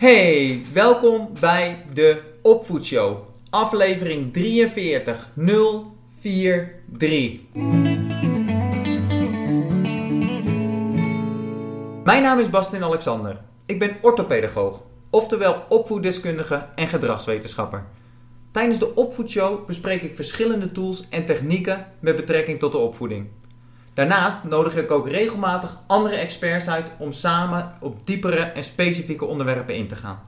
Hey, welkom bij de Opvoedshow, aflevering 43 043. Mijn naam is Bastin Alexander. Ik ben orthopedagoog, oftewel opvoeddeskundige en gedragswetenschapper. Tijdens de Opvoedshow bespreek ik verschillende tools en technieken met betrekking tot de opvoeding. Daarnaast nodig ik ook regelmatig andere experts uit om samen op diepere en specifieke onderwerpen in te gaan.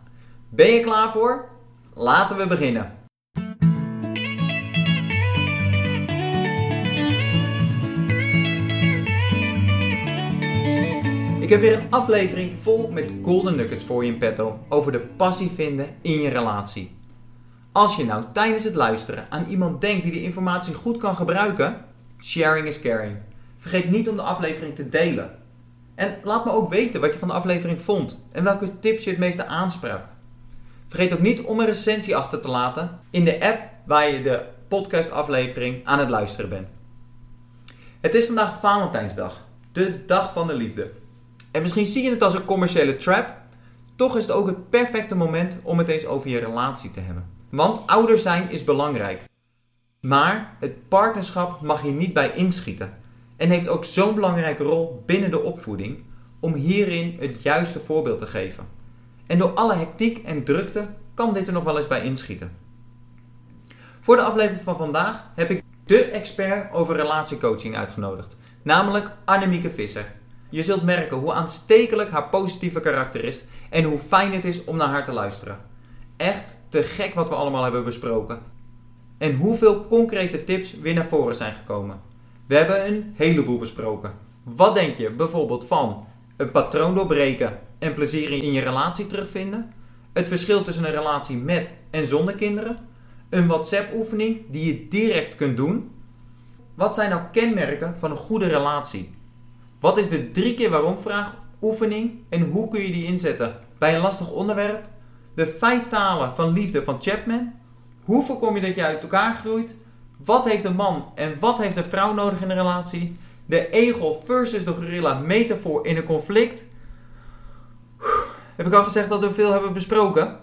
Ben je klaar voor? Laten we beginnen. Ik heb weer een aflevering vol met golden nuggets voor je in petto over de passie vinden in je relatie. Als je nou tijdens het luisteren aan iemand denkt die de informatie goed kan gebruiken, sharing is caring. Vergeet niet om de aflevering te delen. En laat me ook weten wat je van de aflevering vond en welke tips je het meeste aansprak. Vergeet ook niet om een recensie achter te laten in de app waar je de podcastaflevering aan het luisteren bent. Het is vandaag Valentijnsdag, de dag van de liefde. En misschien zie je het als een commerciële trap, toch is het ook het perfecte moment om het eens over je relatie te hebben. Want ouder zijn is belangrijk. Maar het partnerschap mag hier niet bij inschieten en heeft ook zo'n belangrijke rol binnen de opvoeding om hierin het juiste voorbeeld te geven. En door alle hectiek en drukte kan dit er nog wel eens bij inschieten. Voor de aflevering van vandaag heb ik de expert over relatiecoaching uitgenodigd, namelijk Annemieke Visser. Je zult merken hoe aanstekelijk haar positieve karakter is en hoe fijn het is om naar haar te luisteren. Echt te gek wat we allemaal hebben besproken. En hoeveel concrete tips weer naar voren zijn gekomen. We hebben een heleboel besproken. Wat denk je bijvoorbeeld van een patroon doorbreken en plezier in je relatie terugvinden? Het verschil tussen een relatie met en zonder kinderen? Een WhatsApp-oefening die je direct kunt doen? Wat zijn nou kenmerken van een goede relatie? Wat is de drie keer waarom vraag oefening en hoe kun je die inzetten bij een lastig onderwerp? De vijf talen van liefde van Chapman. Hoe voorkom je dat je uit elkaar groeit? Wat heeft een man en wat heeft een vrouw nodig in een relatie? De egel versus de gorilla metafoor in een conflict. Heb ik al gezegd dat we veel hebben besproken?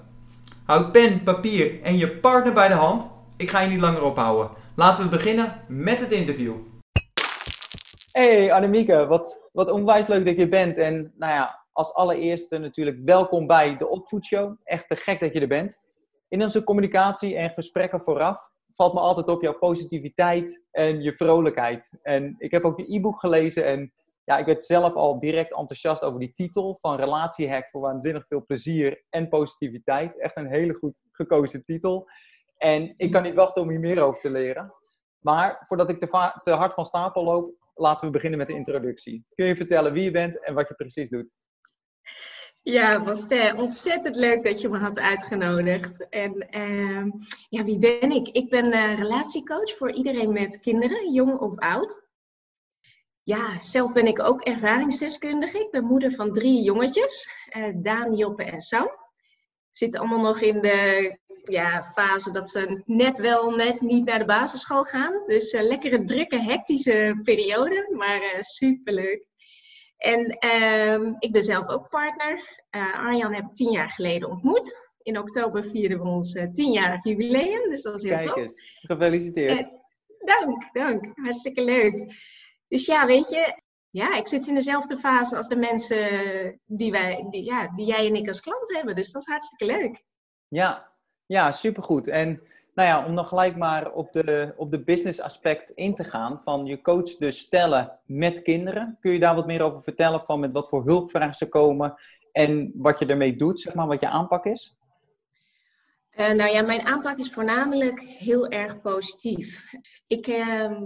Houd pen, papier en je partner bij de hand. Ik ga je niet langer ophouden. Laten we beginnen met het interview. Hey Annemieke, wat, wat onwijs leuk dat je bent. En nou ja, als allereerste natuurlijk welkom bij de Opvoedshow. Echt te gek dat je er bent. In onze communicatie en gesprekken vooraf valt me altijd op jouw positiviteit en je vrolijkheid. En ik heb ook je e-book gelezen en ja, ik werd zelf al direct enthousiast over die titel van Relatiehack voor waanzinnig veel plezier en positiviteit. Echt een hele goed gekozen titel. En ik kan niet wachten om hier meer over te leren. Maar voordat ik te, te hard van stapel loop, laten we beginnen met de introductie. Kun je vertellen wie je bent en wat je precies doet? Ja, was ontzettend leuk dat je me had uitgenodigd. En uh, ja, wie ben ik? Ik ben uh, relatiecoach voor iedereen met kinderen, jong of oud. Ja, zelf ben ik ook ervaringsdeskundige. Ik ben moeder van drie jongetjes, uh, Daan, Joppe en Sam. Zitten allemaal nog in de ja, fase dat ze net wel, net niet naar de basisschool gaan. Dus lekkere, drukke, hectische periode, maar superleuk. En uh, ik ben zelf ook partner. Uh, Arjan heb ik tien jaar geleden ontmoet. In oktober vierden we ons uh, tienjarig jubileum, dus dat is heel Kijk tof. Eens. Gefeliciteerd. dank, dank. Hartstikke leuk. Dus ja, weet je, ja, ik zit in dezelfde fase als de mensen die, wij, die, ja, die jij en ik als klant hebben. Dus dat is hartstikke leuk. Ja, ja supergoed. En nou ja, om dan gelijk maar op de, op de business aspect in te gaan. Van je coach dus stellen met kinderen. Kun je daar wat meer over vertellen van met wat voor hulpvragen ze komen en wat je ermee doet, zeg maar, wat je aanpak is? Uh, nou ja, mijn aanpak is voornamelijk heel erg positief. Ik, uh,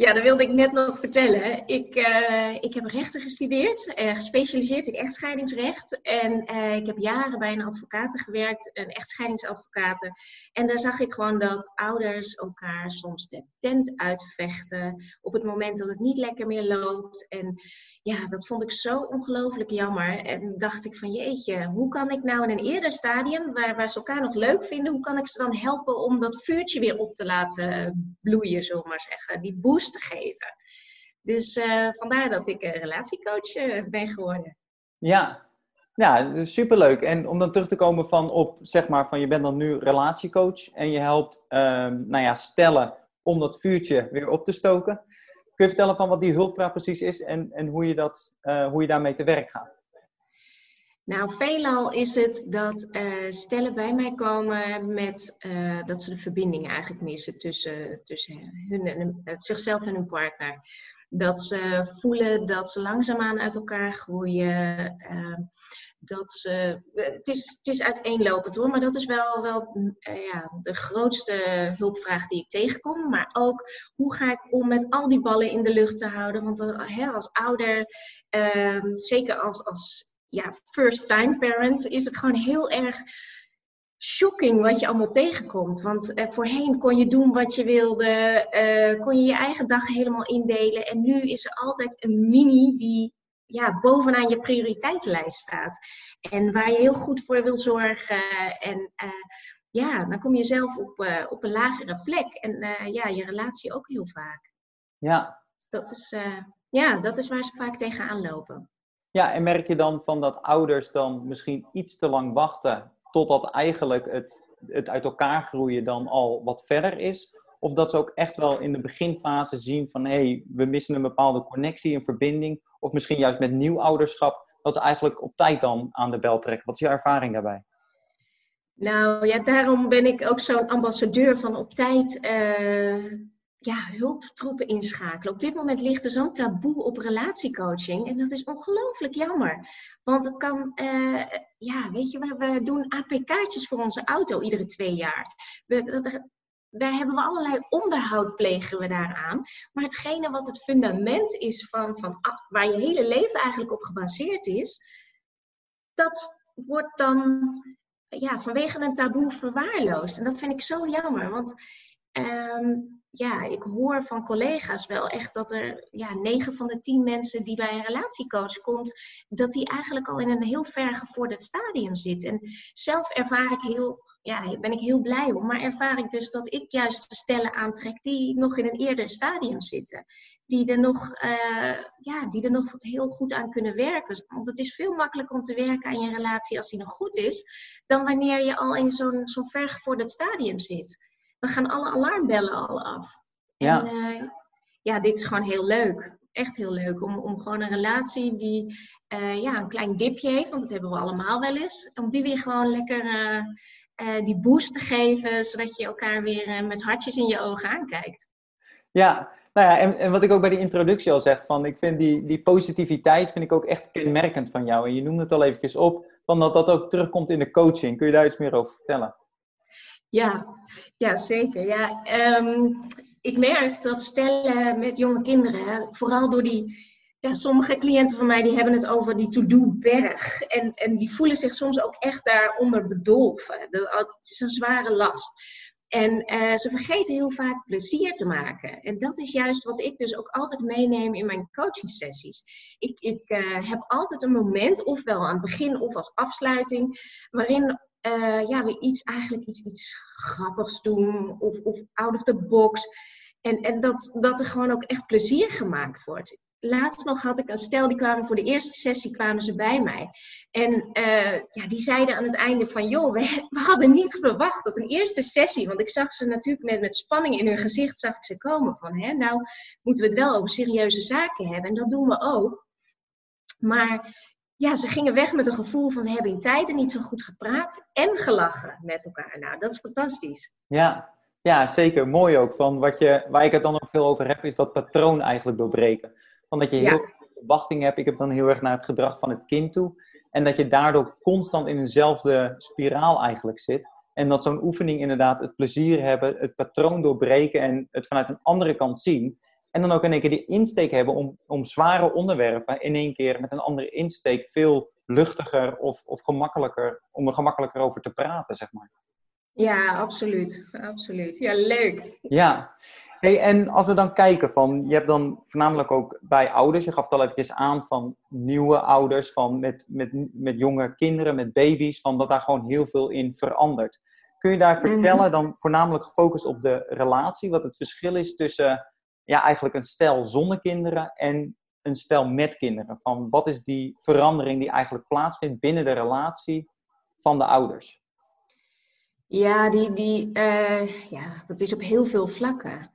ja, dat wilde ik net nog vertellen. Ik, uh, ik heb rechten gestudeerd, uh, gespecialiseerd in echtscheidingsrecht. En uh, ik heb jaren bij een advocaat gewerkt, een echtscheidingsadvocaat. En daar zag ik gewoon dat ouders elkaar soms de tent uitvechten op het moment dat het niet lekker meer loopt. En ja, dat vond ik zo ongelooflijk jammer. En dacht ik van jeetje, hoe kan ik nou in een eerder stadium, waar, waar ze elkaar nog leuk vinden, hoe kan ik ze dan helpen om dat vuurtje weer op te laten bloeien, we maar zeggen. Die boost te geven. Dus uh, vandaar dat ik relatiecoach uh, ben geworden. Ja. Ja, superleuk. En om dan terug te komen van op, zeg maar, van je bent dan nu relatiecoach en je helpt, ehm, nou ja, stellen om dat vuurtje weer op te stoken. Kun je vertellen van wat die hulpvraag precies is en, en hoe, je dat, uh, hoe je daarmee te werk gaat? Nou, veelal is het dat uh, stellen bij mij komen met uh, dat ze de verbinding eigenlijk missen tussen, tussen hun en, zichzelf en hun partner. Dat ze voelen dat ze langzaamaan uit elkaar groeien. Dat ze, het, is, het is uiteenlopend hoor, maar dat is wel, wel ja, de grootste hulpvraag die ik tegenkom. Maar ook hoe ga ik om met al die ballen in de lucht te houden? Want hè, als ouder, ehm, zeker als, als ja, first-time parent, is het gewoon heel erg shocking wat je allemaal tegenkomt. Want uh, voorheen kon je doen wat je wilde, uh, kon je je eigen dag helemaal indelen. En nu is er altijd een mini die ja, bovenaan je prioriteitenlijst staat. En waar je heel goed voor wil zorgen. En uh, ja, dan kom je zelf op, op een lagere plek. En ja, je relatie ook heel vaak. Ja. Dat is, ja, dat is waar ze vaak tegenaan lopen. Ja, en merk je dan van dat ouders dan misschien iets te lang wachten totdat eigenlijk het, het uit elkaar groeien dan al wat verder is? Of dat ze ook echt wel in de beginfase zien van hé, hey, we missen een bepaalde connectie, een verbinding. Of misschien juist met nieuw ouderschap, dat ze eigenlijk op tijd dan aan de bel trekken. Wat is je ervaring daarbij? Nou ja, daarom ben ik ook zo'n ambassadeur van op tijd uh, ja, hulptroepen inschakelen. Op dit moment ligt er zo'n taboe op relatiecoaching en dat is ongelooflijk jammer. Want het kan, uh, ja, weet je, we, we doen APK'tjes voor onze auto iedere twee jaar. We, daar hebben we allerlei onderhoud plegen we daaraan. Maar hetgene wat het fundament is van, van waar je hele leven eigenlijk op gebaseerd is, dat wordt dan ja, vanwege een taboe verwaarloosd. En dat vind ik zo jammer, want um, ja, ik hoor van collega's wel echt dat er ja, 9 van de 10 mensen die bij een relatiecoach komt, dat die eigenlijk al in een heel ver gevorderd stadium zit. En zelf ervaar ik heel, ja, ben ik heel blij om, maar ervaar ik dus dat ik juist de stellen aantrek die nog in een eerder stadium zitten. Die er nog, uh, ja, die er nog heel goed aan kunnen werken. Want het is veel makkelijker om te werken aan je relatie als die nog goed is, dan wanneer je al in zo'n zo'n vergevorderd stadium zit dan gaan alle alarmbellen al af. Ja. En uh, ja, dit is gewoon heel leuk. Echt heel leuk om, om gewoon een relatie die uh, ja, een klein dipje heeft, want dat hebben we allemaal wel eens, om die weer gewoon lekker uh, die boost te geven, zodat je elkaar weer met hartjes in je ogen aankijkt. Ja, nou ja, en, en wat ik ook bij die introductie al zeg, van ik vind die, die positiviteit vind ik ook echt kenmerkend van jou. En je noemde het al eventjes op, van dat dat ook terugkomt in de coaching. Kun je daar iets meer over vertellen? Ja, ja zeker. Ja, um, ik merk dat stellen met jonge kinderen, vooral door die. Ja, sommige cliënten van mij die hebben het over die to-do-berg. En, en die voelen zich soms ook echt daaronder bedolven. Het is een zware last. En uh, ze vergeten heel vaak plezier te maken. En dat is juist wat ik dus ook altijd meeneem in mijn coaching sessies. Ik, ik uh, heb altijd een moment, ofwel aan het begin of als afsluiting, waarin uh, ja, we iets, eigenlijk iets, iets grappigs doen of, of out of the box. En, en dat, dat er gewoon ook echt plezier gemaakt wordt. Laatst nog had ik een stel, die kwamen voor de eerste sessie kwamen ze bij mij. En uh, ja, die zeiden aan het einde van, joh, we, we, hadden niet verwacht dat een eerste sessie, want ik zag ze natuurlijk met, met spanning in hun gezicht, zag ik ze komen van, hè, nou moeten we het wel over serieuze zaken hebben. En dat doen we ook. Maar ja, ze gingen weg met een gevoel van we hebben in tijden niet zo goed gepraat en gelachen met elkaar. Nou, dat is fantastisch. Ja, ja zeker. Mooi ook. Van wat je, waar ik het dan ook veel over heb, is dat patroon eigenlijk doorbreken. Van dat je heel veel verwachting hebt. Ik heb dan heel erg naar het gedrag van het kind toe. En dat je daardoor constant in eenzelfde spiraal eigenlijk zit. En dat zo'n oefening inderdaad het plezier hebben, het patroon doorbreken en het vanuit een andere kant zien. En dan ook in één keer die insteek hebben om, om zware onderwerpen in één keer met een andere insteek veel luchtiger of, of gemakkelijker, om er gemakkelijker over te praten, zeg maar. Ja, absoluut. absoluut. Ja, leuk. Ja. Hey, en als we dan kijken van, je hebt dan voornamelijk ook bij ouders, je gaf het al eventjes aan van nieuwe ouders, van met, met, met jonge kinderen, met baby's, van dat daar gewoon heel veel in verandert. Kun je daar mhm. vertellen, dan voornamelijk gefocust op de relatie, wat het verschil is tussen ja, eigenlijk een stel zonder kinderen en een stel met kinderen? Van wat is die verandering die eigenlijk plaatsvindt binnen de relatie van de ouders? Ja, die, die, uh, ja, dat is op heel veel vlakken.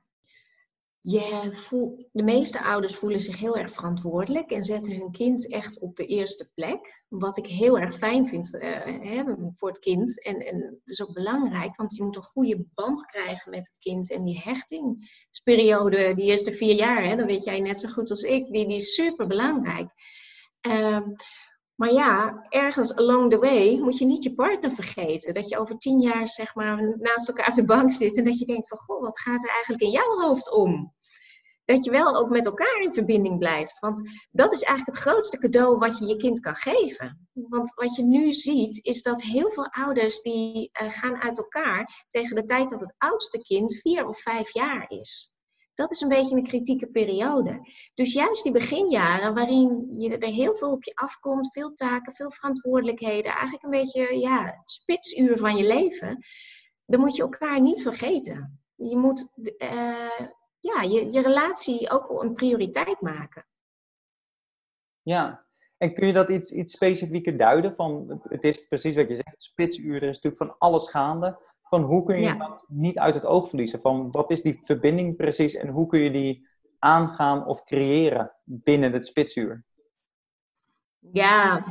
De meeste ouders voelen zich heel erg verantwoordelijk en zetten hun kind echt op de eerste plek. Wat ik heel erg fijn vind uh, hè, voor het kind. En, en is ook belangrijk, want je moet een goede band krijgen met het kind. En die hechtingsperiode, die eerste vier jaar, hè, dat weet jij net zo goed als ik, die, die is super belangrijk. Uh, maar ja, ergens along the way moet je niet je partner vergeten. Dat je over tien jaar zeg maar naast elkaar op de bank zit en dat je denkt van, goh, wat gaat er eigenlijk in jouw hoofd om? Dat je wel ook met elkaar in verbinding blijft. Want dat is eigenlijk het grootste cadeau wat je je kind kan geven. Want wat je nu ziet, is dat heel veel ouders die uh, gaan uit elkaar tegen de tijd dat het oudste kind vier of vijf jaar is dat is een beetje een kritieke periode. Dus juist die beginjaren, waarin je er heel veel op je afkomt, veel taken, veel verantwoordelijkheden, eigenlijk een beetje ja, het spitsuur van je leven, dan moet je elkaar niet vergeten. Je moet uh, ja, je, je relatie ook een prioriteit maken. Ja, en kun je dat iets, iets specifieker duiden? Van, het is precies wat je zegt, spitsuur, er is natuurlijk van alles gaande van hoe kun je dat niet uit het oog verliezen? Van wat is die verbinding precies en hoe kun je die aangaan of creëren binnen het spitsuur? Ja,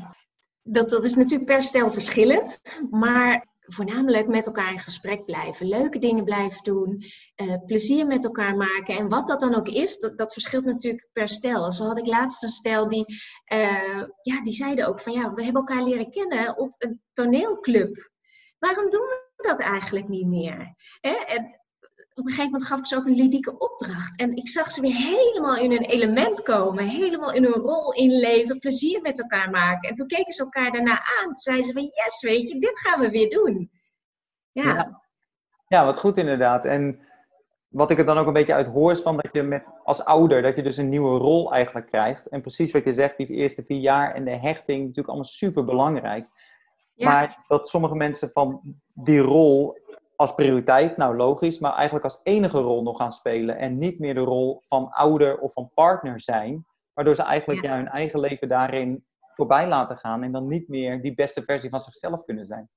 dat, dat is natuurlijk per stel verschillend, maar voornamelijk met elkaar in gesprek blijven, leuke dingen blijven doen, uh, plezier met elkaar maken. En wat dat dan ook is, dat, dat verschilt natuurlijk per stel. Zo had ik laatst een stel die, uh, ja, die zeiden ook van ja, we hebben elkaar leren kennen op een toneelclub. Waarom doen we dat eigenlijk niet meer. Hè? En op een gegeven moment gaf ik ze ook een ludieke opdracht. En ik zag ze weer helemaal in hun element komen. Helemaal in hun rol inleven. Plezier met elkaar maken. En toen keken ze elkaar daarna aan. Toen zeiden ze van yes, weet je, dit gaan we weer doen. Ja. ja. ja wat goed inderdaad. En wat ik er dan ook een beetje uit hoor is van dat je met, als ouder, dat je dus een nieuwe rol eigenlijk krijgt. En precies wat je zegt, die eerste vier jaar en de hechting, natuurlijk allemaal super belangrijk. Maar dat sommige mensen van die rol als prioriteit, nou logisch, maar eigenlijk als enige rol nog gaan spelen en niet meer de rol van ouder of van partner zijn, waardoor ze eigenlijk ja. hun eigen leven daarin voorbij laten gaan en dan niet meer die beste versie van zichzelf kunnen zijn.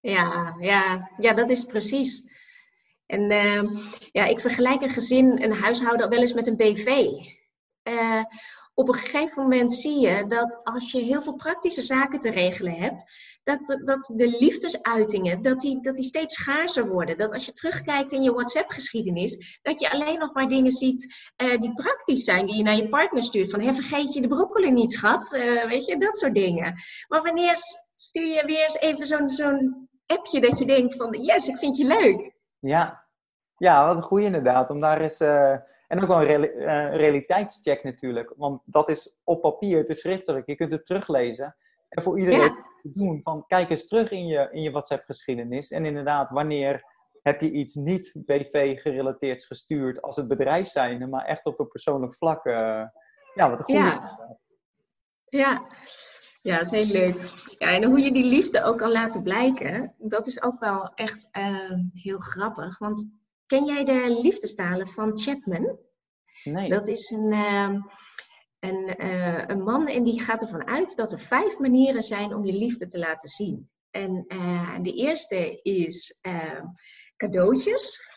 Ja, ja, ja dat is precies. En uh, ja, ik vergelijk een gezin, een huishouden wel eens met een BV. Uh, op een gegeven moment zie je dat als je heel veel praktische zaken te regelen hebt, dat, dat de liefdesuitingen dat die, dat die steeds schaarser worden. Dat als je terugkijkt in je WhatsApp-geschiedenis, dat je alleen nog maar dingen ziet uh, die praktisch zijn, die je naar je partner stuurt. Van, vergeet je de broccoli niet, schat? Uh, weet je, dat soort dingen. Maar wanneer stuur je weer eens even zo'n zo'n appje dat je denkt van, yes, ik vind je leuk. Ja, ja wat een goeie inderdaad. Om daar eens... Uh en ook wel een uh, realiteitscheck natuurlijk. Want dat is op papier, het is schriftelijk. Je kunt het teruglezen. En voor iedereen te doen van kijk eens terug in je, in je WhatsApp-geschiedenis. En inderdaad, wanneer heb je iets niet BV-gerelateerd gestuurd als het bedrijf zijn, maar echt op een persoonlijk vlak. Uh, ja, wat een goede. Ja. ja. Ja, dat is heel leuk. Ja, en hoe je die liefde ook kan laten blijken, dat is ook wel echt uh, heel grappig. Want Ken jij de liefdestalen van Chapman? Nee. Dat is een, uh, een, uh, een man en die gaat ervan uit dat er vijf manieren zijn om je liefde te laten zien. En uh, de eerste is ehm, cadeautjes.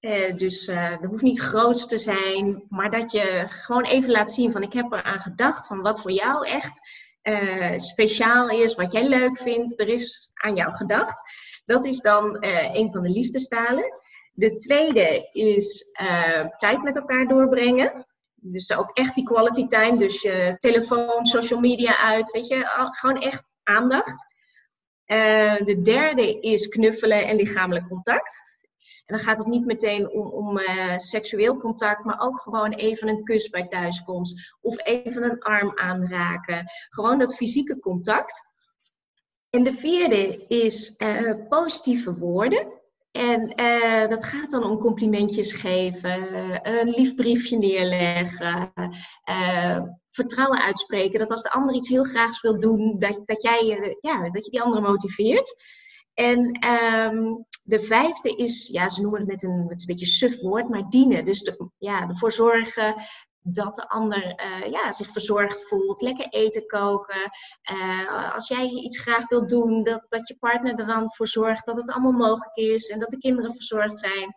Eh, dus dat hoeft niet groot te zijn, maar dat je gewoon even laat zien van ik heb eraan gedacht van wat voor jou echt speciaal is, wat jij leuk vindt, er is aan jou gedacht. Dat is dan een van de liefdestalen. De tweede is uh, tijd met elkaar doorbrengen. Dus ook echt die quality time. Dus je telefoon, social media uit. Weet je, gewoon echt aandacht. Uh, de derde is knuffelen en lichamelijk contact. En dan gaat het niet meteen om, om uh, seksueel contact, maar ook gewoon even een kus bij thuiskomst. Of even een arm aanraken. Gewoon dat fysieke contact. En de vierde is positieve woorden. En uh, dat gaat dan om complimentjes geven, een lief briefje neerleggen, uh, vertrouwen uitspreken. Dat als de ander iets heel graag wil doen, dat, dat, jij, uh, ja, dat je die andere motiveert. En um, de vijfde is, ja, ze noemen het met een, met een beetje suf woord, maar dienen. Dus de, ja, ervoor zorgen dat de ander uh, ja, zich verzorgd voelt, lekker eten koken. Uh, als jij iets graag wilt doen, dat, dat je partner er dan voor zorgt dat het allemaal mogelijk is en dat de kinderen verzorgd zijn.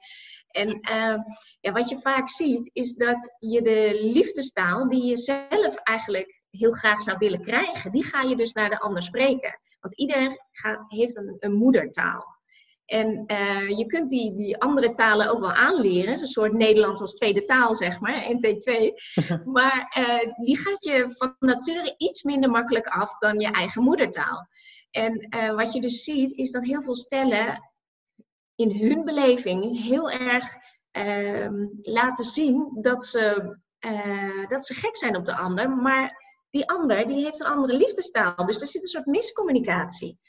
En uh, ja, wat je vaak ziet, is dat je de liefdestaal die je zelf eigenlijk heel graag zou willen krijgen, die ga je dus naar de ander spreken. Want iedereen gaat, heeft een moedertaal. En uh, je kunt die, die andere talen ook wel aanleren. een soort Nederlands als tweede taal, zeg maar, NT2. maar uh, die gaat je van nature iets minder makkelijk af dan je eigen moedertaal. En uh, wat je dus ziet, is dat heel veel stellen in hun beleving heel erg ehm, laten zien dat ze, dat ze gek zijn op de ander. Maar die ander die heeft een andere liefdestaal. Dus er zit een soort miscommunicatie.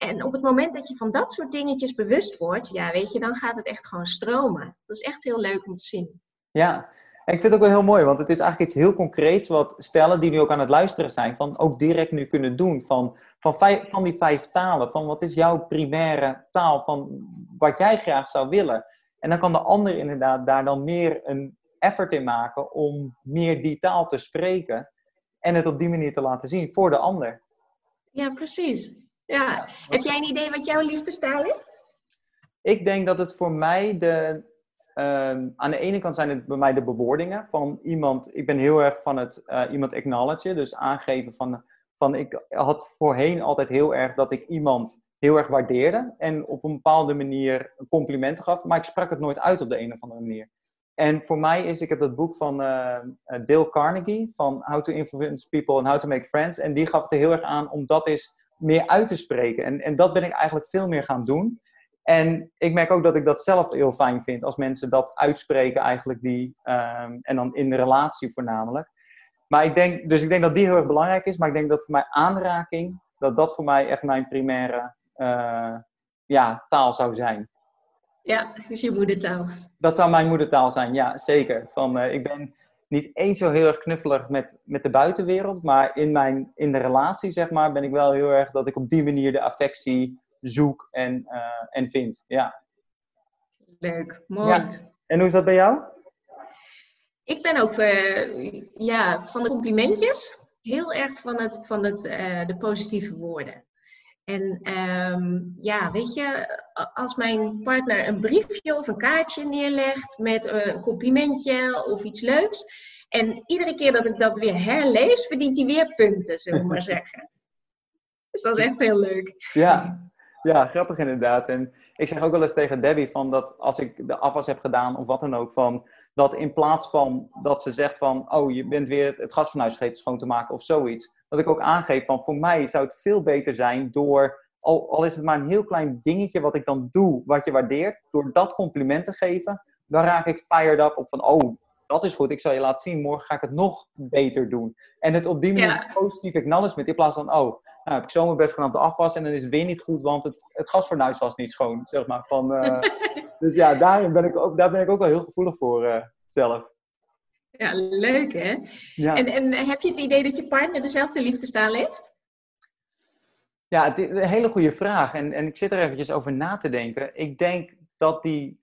En op het moment dat je van dat soort dingetjes bewust wordt, ja, weet je, dan gaat het echt gewoon stromen. Dat is echt heel leuk om te zien. Ja, en ik vind het ook wel heel mooi, want het is eigenlijk iets heel concreets wat stellen die nu ook aan het luisteren zijn, van ook direct nu kunnen doen. Van, van, vijf, van die vijf talen, van wat is jouw primaire taal, van wat jij graag zou willen. En dan kan de ander inderdaad daar dan meer een effort in maken om meer die taal te spreken en het op die manier te laten zien voor de ander. Ja, precies. Ja. Heb jij een idee wat jouw liefdestaal is? Ik denk dat het voor mij de. Ehm, aan de ene kant zijn het bij mij de bewoordingen van iemand. Ik ben heel erg van het uh, iemand acknowledge, dus aangeven van, van. Ik had voorheen altijd heel erg dat ik iemand heel erg waardeerde en op een bepaalde manier complimenten gaf, maar ik sprak het nooit uit op de een of andere manier. En voor mij is, ik heb dat boek van uh, Dale Carnegie, van How to Influence People and How to Make Friends. En die gaf het er heel erg aan om dat is meer uit te spreken. En, en dat ben ik eigenlijk veel meer gaan doen. En ik merk ook dat ik dat zelf heel fijn vind als mensen dat uitspreken, eigenlijk die, um, en dan in de relatie voornamelijk. Maar ik denk, dus ik denk dat die heel erg belangrijk is, maar ik denk dat voor mij aanraking, dat dat voor mij echt mijn primaire uh, ja, taal zou zijn. Ja, dus je moedertaal. Dat zou mijn moedertaal zijn, ja, zeker. Van, uh, ik ben niet eens zo heel erg knuffelig met, met de buitenwereld, maar in, mijn, in de relatie, zeg maar, ben ik wel heel erg dat ik op die manier de affectie zoek en, uh, en vind. Ja. Leuk, mooi. Ja. En hoe is dat bij jou? Ik ben ook uh, ja, van de complimentjes heel erg van, het, van het, uh, de positieve woorden. En um, ja, weet je, als mijn partner een briefje of een kaartje neerlegt met een complimentje of iets leuks. En iedere keer dat ik dat weer herlees, verdient hij weer punten, zullen we maar zeggen. Dus dat is echt heel leuk. Ja, ja, grappig inderdaad. En ik zeg ook wel eens tegen Debbie van dat als ik de afwas heb gedaan of wat dan ook, van dat in plaats van dat ze zegt van, oh, je bent weer het gas van huis vergeten schoon te maken of zoiets, dat ik ook aangeef van, voor mij zou het veel beter zijn door, al, al is het maar een heel klein dingetje wat ik dan doe, wat je waardeert, door dat compliment te geven, dan raak ik fired up op van, oh, dat is goed, ik zal je laten zien, morgen ga ik het nog beter doen. En het op die manier ja. positief acknowledgement, in plaats van, oh, nou, heb ik zo mijn best gedaan op de afwas en dan is het weer niet goed, want het, het gasfornuis was niet schoon, zeg maar. Van, uh, dus ja, daarin ben ik ook, daar ben ik ook wel heel gevoelig voor uh, zelf. Ja, leuk hè? Ja. En, en heb je het idee dat je partner dezelfde liefdestaal heeft? Ja, het is een hele goede vraag. En, en ik zit er eventjes over na te denken. Ik denk dat die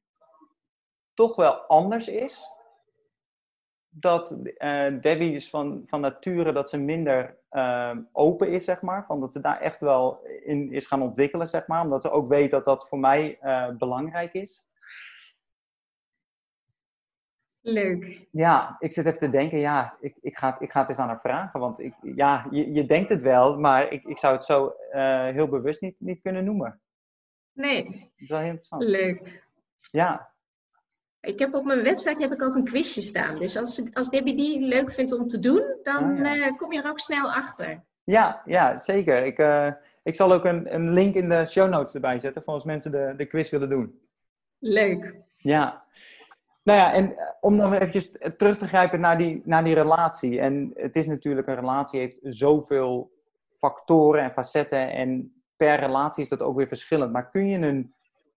toch wel anders is. Dat uh, Debbie is van, van nature dat ze minder uh, open is, zeg maar. Van dat ze daar echt wel in is gaan ontwikkelen, zeg maar. Omdat ze ook weet dat dat voor mij uh, belangrijk is. Leuk. Ja, ik zit even te denken, ja, ik, ik, ga, ik ga het eens aan haar vragen. Want ik, ja, je, je denkt het wel, maar ik, ik zou het zo uh, heel bewust niet, niet kunnen noemen. Nee. Dat is wel heel interessant. Leuk. Ja. Ik heb op mijn website heb ik ook een quizje staan. Dus als, als Debbie die leuk vindt om te doen, dan ja. uh, kom je er ook snel achter. Ja, ja zeker. Ik, uh, ik zal ook een, een link in de show notes erbij zetten voor als mensen de, de quiz willen doen. Leuk. Ja. Nou ja, en om dan eventjes terug te grijpen naar die, naar die relatie. En het is natuurlijk, een relatie heeft zoveel factoren en facetten. En per relatie is dat ook weer verschillend. Maar kun je een,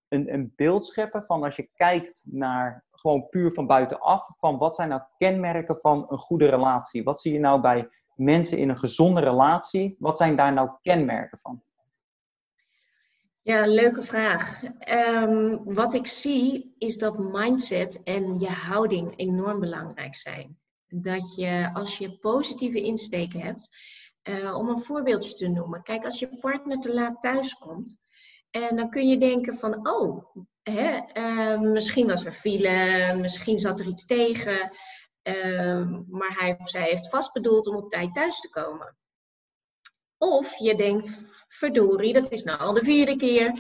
een, een beeld scheppen van als je kijkt naar gewoon puur van buitenaf, van wat zijn nou kenmerken van een goede relatie? Wat zie je nou bij mensen in een gezonde relatie? Wat zijn daar nou kenmerken van? Ja, leuke vraag. Um, wat ik zie is dat mindset en je houding enorm belangrijk zijn. dat je als je positieve insteken hebt, uh, om een voorbeeldje te noemen. Kijk, als je partner te laat thuis komt, en dan kun je denken van, oh, hè, uh, misschien was er file, misschien zat er iets tegen, uh, maar hij of zij heeft vast bedoeld om op tijd thuis te komen. Of je denkt, verdorie, dat is nou al de vierde keer.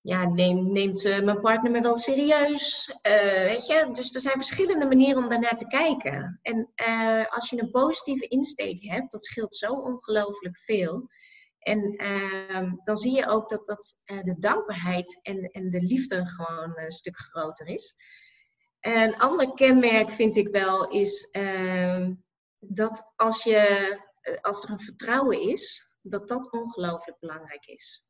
Ja, neem, neemt uh, mijn partner me wel serieus? Uh, weet je? Dus er zijn verschillende manieren om daarnaar te kijken. En uh, als je een positieve insteek hebt, dat scheelt zo ongelooflijk veel. En ehm, dan zie je ook dat, dat de dankbaarheid en, en de liefde gewoon een stuk groter is. Een ander kenmerk vind ik wel is ehm, dat als, je, als er een vertrouwen is, dat dat ongelooflijk belangrijk is.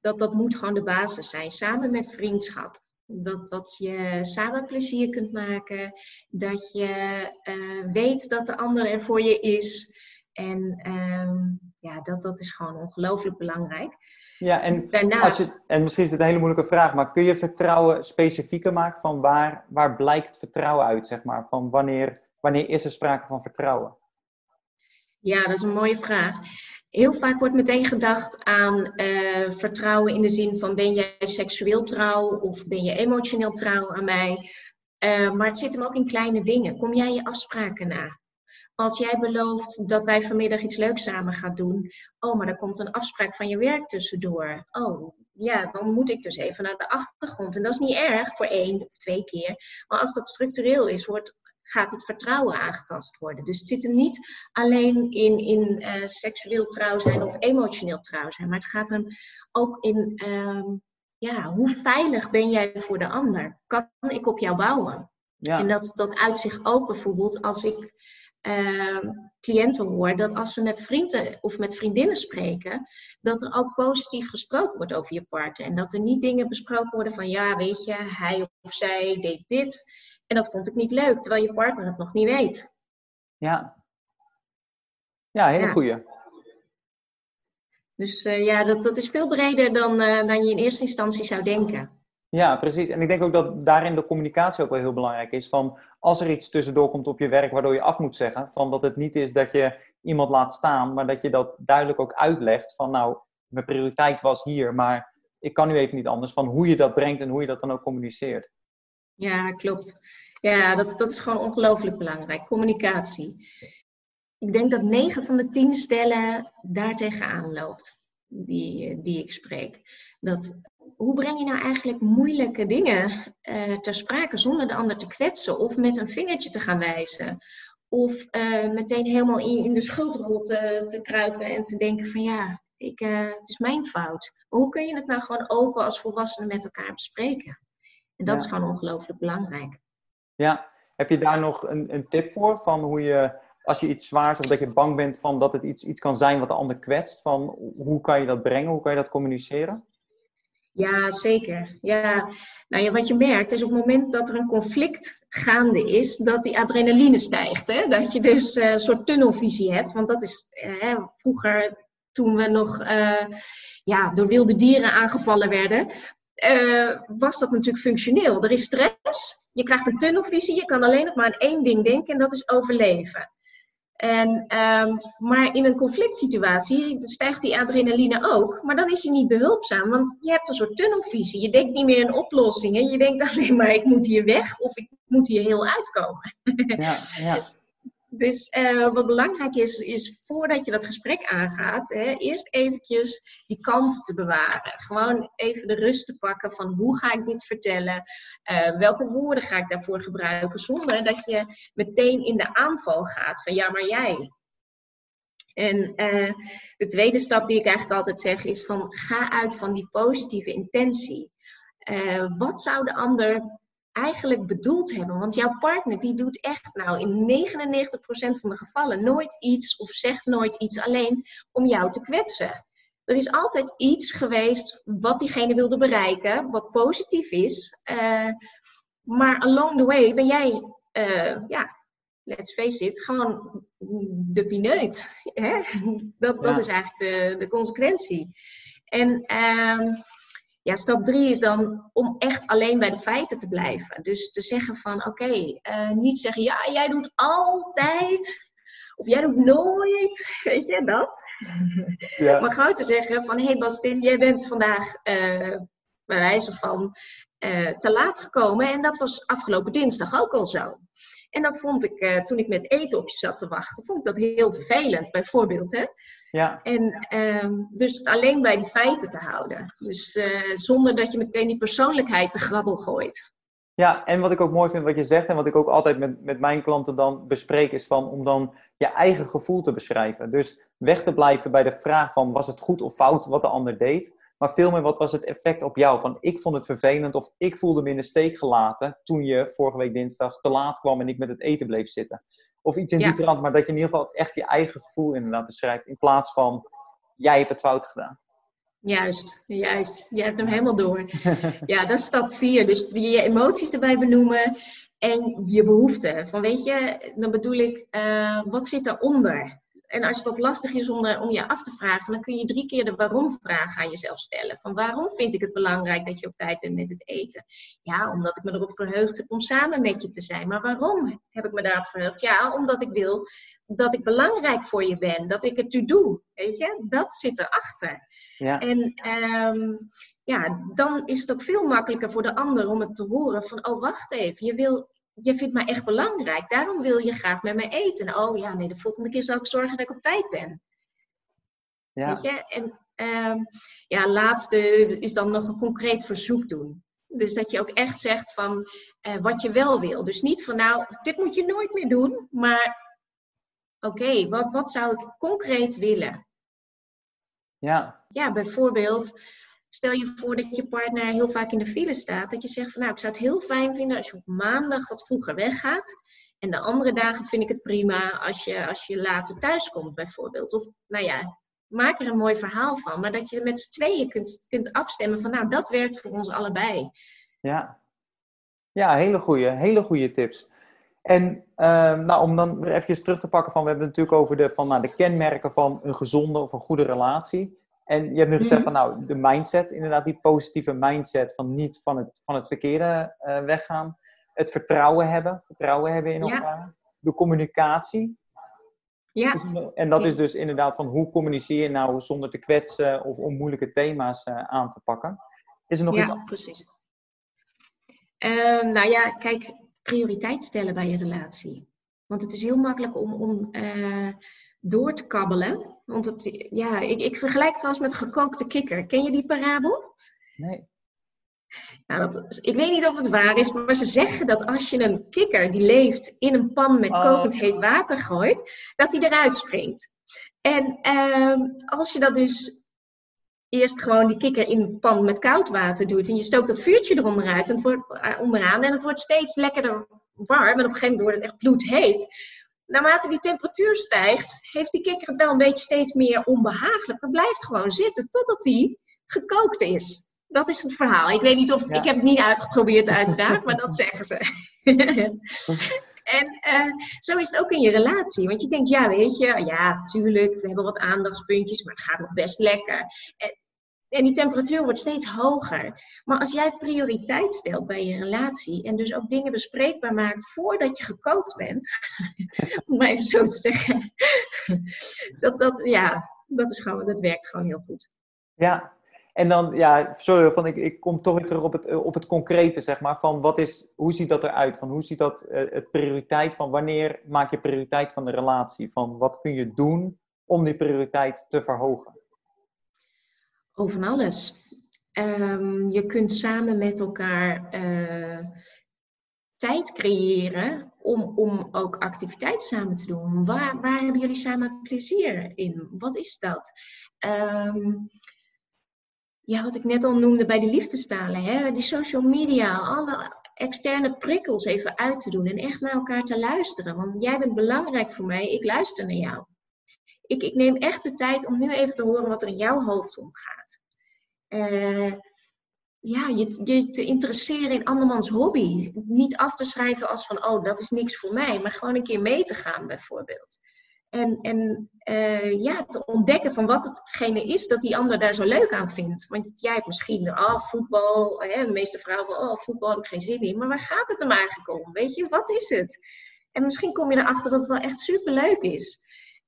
Dat, dat moet gewoon de basis zijn, samen met vriendschap. Dat, dat je samen plezier kunt maken, dat je uh, weet dat de ander er voor je is. En um, ja, dat, dat is gewoon ongelooflijk belangrijk. Ja, en, Daarnaast, als je, en misschien is het een hele moeilijke vraag, maar kun je vertrouwen specifieker maken van waar, waar blijkt vertrouwen uit, zeg maar? Van wanneer, wanneer is er sprake van vertrouwen? Ja, dat is een mooie vraag. Heel vaak wordt meteen gedacht aan uh, vertrouwen in de zin van ben jij seksueel trouw of ben je emotioneel trouw aan mij. Uh, maar het zit hem ook in kleine dingen. Kom jij je afspraken na? Als jij belooft dat wij vanmiddag iets leuks samen gaan doen. Oh, maar er komt een afspraak van je werk tussendoor. Oh, ja, dan moet ik dus even naar de achtergrond. En dat is niet erg voor één of twee keer. Maar als dat structureel is, wordt gaat het vertrouwen aangetast worden. Dus het zit hem niet alleen in, in uh, seksueel trouw zijn of emotioneel trouw zijn, maar het gaat hem ook in, uh, ja, hoe veilig ben jij voor de ander? Kan ik op jou bouwen? Ja. En dat, dat uit zich ook bijvoorbeeld als ik uh, cliënten hoor, dat als ze met vrienden of met vriendinnen spreken, dat er ook positief gesproken wordt over je partner. En dat er niet dingen besproken worden van, ja, weet je, hij of zij deed dit. En dat vond ik niet leuk, terwijl je partner het nog niet weet. Ja. Ja, hele ja. goeie. Dus uh, ja, dat, dat is veel breder dan, uh, dan je in eerste instantie zou denken. Ja, precies. En ik denk ook dat daarin de communicatie ook wel heel belangrijk is. Van als er iets tussendoor komt op je werk waardoor je af moet zeggen, van dat het niet is dat je iemand laat staan, maar dat je dat duidelijk ook uitlegt van nou, mijn prioriteit was hier, maar ik kan nu even niet anders. Van hoe je dat brengt en hoe je dat dan ook communiceert. Ja, klopt. Ja, dat, dat is gewoon ongelooflijk belangrijk. Communicatie. Ik denk dat 9 van de 10 stellen daar tegenaan loopt, die, die ik spreek. Dat, hoe breng je nou eigenlijk moeilijke dingen uh, ter sprake zonder de ander te kwetsen of met een vingertje te gaan wijzen? Of uh, meteen helemaal in, de schuldrol te, te kruipen en te denken van ja, ik, uh, het is mijn fout. Hoe kun je het nou gewoon open als volwassenen met elkaar bespreken? En dat ja. is gewoon ongelooflijk belangrijk. Ja, heb je daar nog een, een tip voor? Van hoe je, als je iets zwaars of dat je bang bent van dat het iets, iets kan zijn wat de ander kwetst, van hoe kan je dat brengen? Hoe kan je dat communiceren? Ja, zeker. Ja, nou ja, wat je merkt is op het moment dat er een conflict gaande is, dat die adrenaline stijgt. Hè? Dat je dus uh, een soort tunnelvisie hebt. Want dat is uh, vroeger, toen we nog uh, ja, door wilde dieren aangevallen werden, uh, was dat natuurlijk functioneel. Er is stress, je krijgt een tunnelvisie, je kan alleen nog maar aan één ding denken en dat is overleven. En, um, maar in een conflict situatie stijgt die adrenaline ook, maar dan is hij niet behulpzaam, want je hebt een soort tunnelvisie. Je denkt niet meer in oplossingen, je denkt alleen maar ik moet hier weg of ik moet hier heel uitkomen. Ja, ja. Dus uh, wat belangrijk is, is voordat je dat gesprek aangaat, hè, eerst eventjes die kant te bewaren. Gewoon even de rust te pakken van hoe ga ik dit vertellen? Uh, welke woorden ga ik daarvoor gebruiken? Zonder dat je meteen in de aanval gaat van ja, maar jij. En uh, de tweede stap die ik eigenlijk altijd zeg is van ga uit van die positieve intentie. wat zou de ander eigenlijk bedoeld hebben. Want jouw partner die doet echt nou in 99% van de gevallen nooit iets of zegt nooit iets alleen om jou te kwetsen. Er is altijd iets geweest wat diegene wilde bereiken, wat positief is. Uh, maar along the way ben jij, uh, ja, let's face it, gewoon de pineut. Hè? Dat, dat ja. is eigenlijk de, de consequentie. En uh, Ja, stap drie is dan om echt alleen bij de feiten te blijven. Dus te zeggen van oké, eh, niet zeggen ja, jij doet altijd. Of jij doet nooit, weet je dat? Ja. Maar gewoon te zeggen van hé hey Bastin, jij bent vandaag uh, bij wijze van uh, te laat gekomen. En dat was afgelopen dinsdag ook al zo. En dat vond ik, uh, toen ik met eten op je zat te wachten, vond ik dat heel vervelend, bijvoorbeeld. Hè? Ja. En um, dus alleen bij die feiten te houden. Dus uh, zonder dat je meteen die persoonlijkheid te grabbel gooit. Ja, en wat ik ook mooi vind wat je zegt en wat ik ook altijd met, met mijn klanten dan bespreek, is van om dan je eigen gevoel te beschrijven. Dus weg te blijven bij de vraag van was het goed of fout wat de ander deed. Maar veel meer wat was het effect op jou? Van ik vond het vervelend of ik voelde me in de steek gelaten toen je vorige week dinsdag te laat kwam en ik met het eten bleef zitten. Of iets in die trant, maar dat je in ieder geval echt je eigen gevoel inderdaad beschrijft. In plaats van jij hebt het fout gedaan. Juist, juist. Je hebt hem helemaal door. ja, dat is stap vier. Dus je emoties erbij benoemen en je behoeften. Van weet je, dan bedoel ik, uh, wat zit eronder? En als dat lastig is om, om je af te vragen, dan kun je drie keer de waarom-vraag aan jezelf stellen. Van waarom vind ik het belangrijk dat je op tijd bent met het eten? Ja, omdat ik me erop verheugd heb om samen met je te zijn. Maar waarom heb ik me daarop verheugd? Ja, omdat ik wil dat ik belangrijk voor je ben, dat ik het u doe. Weet je, dat zit erachter. Ja. En um, ja, dan is het ook veel makkelijker voor de ander om het te horen van, oh wacht even, je wil je vindt mij echt belangrijk. Daarom wil je graag met mij eten. Oh ja, nee, de volgende keer zal ik zorgen dat ik op tijd ben. Ja. Weet je? En um, ja, laatste is dan nog een concreet verzoek doen. Dus dat je ook echt zegt van uh, wat je wel wil. Dus niet van nou, dit moet je nooit meer doen. Maar oké, okay, wat, wat zou ik concreet willen? Ja. Ja, bijvoorbeeld Stel je voor dat je partner heel vaak in de file staat. Dat je zegt van nou, ik zou het heel fijn vinden als je op maandag wat vroeger weggaat. En de andere dagen vind ik het prima als je, als je later thuis komt bijvoorbeeld. Of nou ja, maak er een mooi verhaal van. Maar dat je met z'n tweeën kunt, kunt afstemmen van nou, dat werkt voor ons allebei. Ja, ja hele goede hele goede tips. En uh, nou, om dan weer even terug te pakken van, we hebben het natuurlijk over de, van, nou, de kenmerken van een gezonde of een goede relatie. En je hebt nu gezegd mhm. van nou, de mindset, inderdaad, die positieve mindset van niet van het, van het verkeerde uh, weggaan. Het vertrouwen hebben, vertrouwen hebben in elkaar. De communicatie. Ja. Dus, en dat is dus inderdaad van hoe communiceer je nou zonder te kwetsen of om moeilijke thema's uh, aan te pakken. Is er nog ja, iets Ja, precies. Uh, nou ja, kijk, prioriteit stellen bij je relatie. Want het is heel makkelijk om, om uh, door te kabbelen. Want het, ja, ik, ik vergelijk het wel eens met gekookte kikker. Ken je die parabel? Nee. Nou, dat, ik weet niet of het waar is, maar ze zeggen dat als je een kikker die leeft in een pan met oh. kokend heet water gooit, dat hij eruit springt. En uh, als je dat dus eerst gewoon die kikker in een pan met koud water doet en je stookt dat vuurtje eronderuit en het wordt, uh, onderaan en het wordt steeds lekkerder warm en op een gegeven moment wordt het echt bloedheet, naarmate die temperatuur stijgt, heeft die kikker het wel een beetje steeds meer onbehagelijk. Maar blijft gewoon zitten totdat die gekookt is. Dat is het verhaal. Ik weet niet of ik heb het niet uitgeprobeerd uiteraard, maar dat zeggen ze. en uh, zo is het ook in je relatie. Want je denkt, ja, weet je, ja, tuurlijk, we hebben wat aandachtspuntjes, maar het gaat nog best lekker. En en die temperatuur wordt steeds hoger. Maar als jij prioriteit stelt bij je relatie en dus ook dingen bespreekbaar maakt voordat je gekookt bent, om maar even zo te zeggen, dat, dat, ja, dat, is gewoon, dat werkt gewoon heel goed. Ja, en dan, ja, sorry, van, ik, ik kom toch weer terug op het, op het concrete, zeg maar, van wat is, hoe ziet dat eruit? Van hoe ziet dat, uh, het prioriteit van wanneer maak je prioriteit van de relatie? Van wat kun je doen om die prioriteit te verhogen? Over alles. Um, je kunt samen met elkaar uh, tijd creëren om, om ook activiteiten samen te doen. Waar, waar hebben jullie samen plezier in? Wat is dat? Um, ja, wat ik net al noemde bij de liefdestalen, hè? die social media, alle externe prikkels even uit te doen en echt naar elkaar te luisteren. Want jij bent belangrijk voor mij, ik luister naar jou ik, ik neem echt de tijd om nu even te horen wat er in jouw hoofd omgaat. Uh, ja, je, te interesseren in andermans hobby. Niet af te schrijven als van, oh, dat is niks voor mij. Maar gewoon een keer mee te gaan, bijvoorbeeld. En, en uh, ja, te ontdekken van wat hetgene is dat die ander daar zo leuk aan vindt. Want jij hebt misschien, oh, voetbal, hè, de meeste vrouwen van, oh, voetbal heb ik geen zin in. Maar waar gaat het hem eigenlijk om? Weet je, wat is het? En misschien kom je erachter dat het wel echt super leuk is.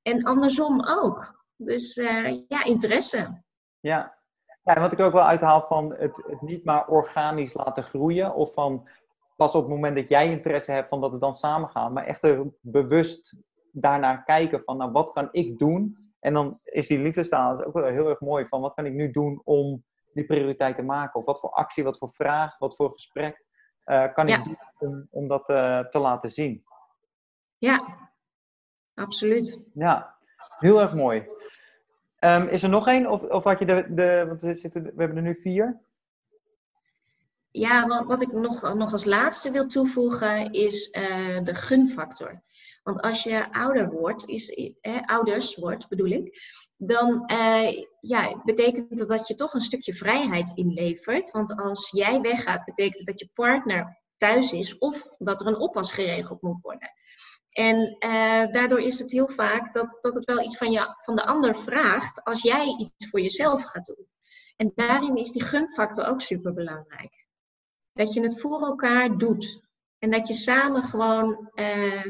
En andersom ook. Dus uh, ja, interesse. Ja. ja, wat ik ook wel uithaal van het, het niet maar organisch laten groeien. Of van pas op het moment dat jij interesse hebt van dat het dan samen gaat. Maar echt er bewust daarnaar kijken van, nou, wat kan ik doen? En dan is die liefdestaal ook wel heel erg mooi van, wat kan ik nu doen om die prioriteit te maken? Of wat voor actie, wat voor vraag, wat voor gesprek uh, kan ik doen om, om dat uh, te laten zien? Ja, absoluut. Ja, heel erg mooi. Um, is er nog één? Of, of had je de, de want we, zitten, we hebben er nu vier. Ja, wat, wat ik nog, nog als laatste wil toevoegen is uh, de gunfactor. Want als je ouder wordt, is, eh, ouders wordt bedoel ik, dan eh, ja, betekent dat dat je toch een stukje vrijheid inlevert. Want als jij weggaat, betekent dat je partner thuis is of dat er een oppas geregeld moet worden. En uh, daardoor is het heel vaak dat, dat het wel iets van, je, van de ander vraagt als jij iets voor jezelf gaat doen. En daarin is die gunfactor ook super belangrijk. Dat je het voor elkaar doet. En dat je samen gewoon uh,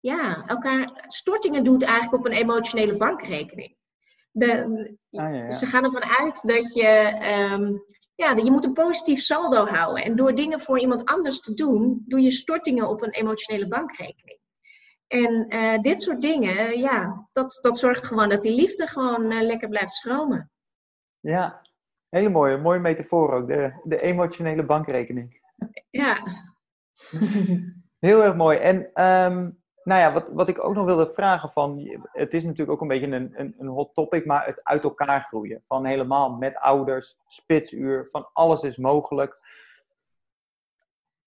ja, elkaar stortingen doet eigenlijk op een emotionele bankrekening. De, ah, ja, ja. Ze gaan ervan uit dat je, um, ja, je moet een positief saldo houden. En door dingen voor iemand anders te doen, doe je stortingen op een emotionele bankrekening. En uh, dit soort dingen, ja, dat, dat zorgt gewoon dat die liefde gewoon uh, lekker blijft stromen. Ja, hele mooie, mooie metafoor ook, de, de emotionele bankrekening. Ja. Heel erg mooi. En um, nou ja, wat, wat ik ook nog wilde vragen van, het is natuurlijk ook een beetje een, een, een hot topic, maar het uit elkaar groeien. Van helemaal met ouders, spitsuur, van alles is mogelijk.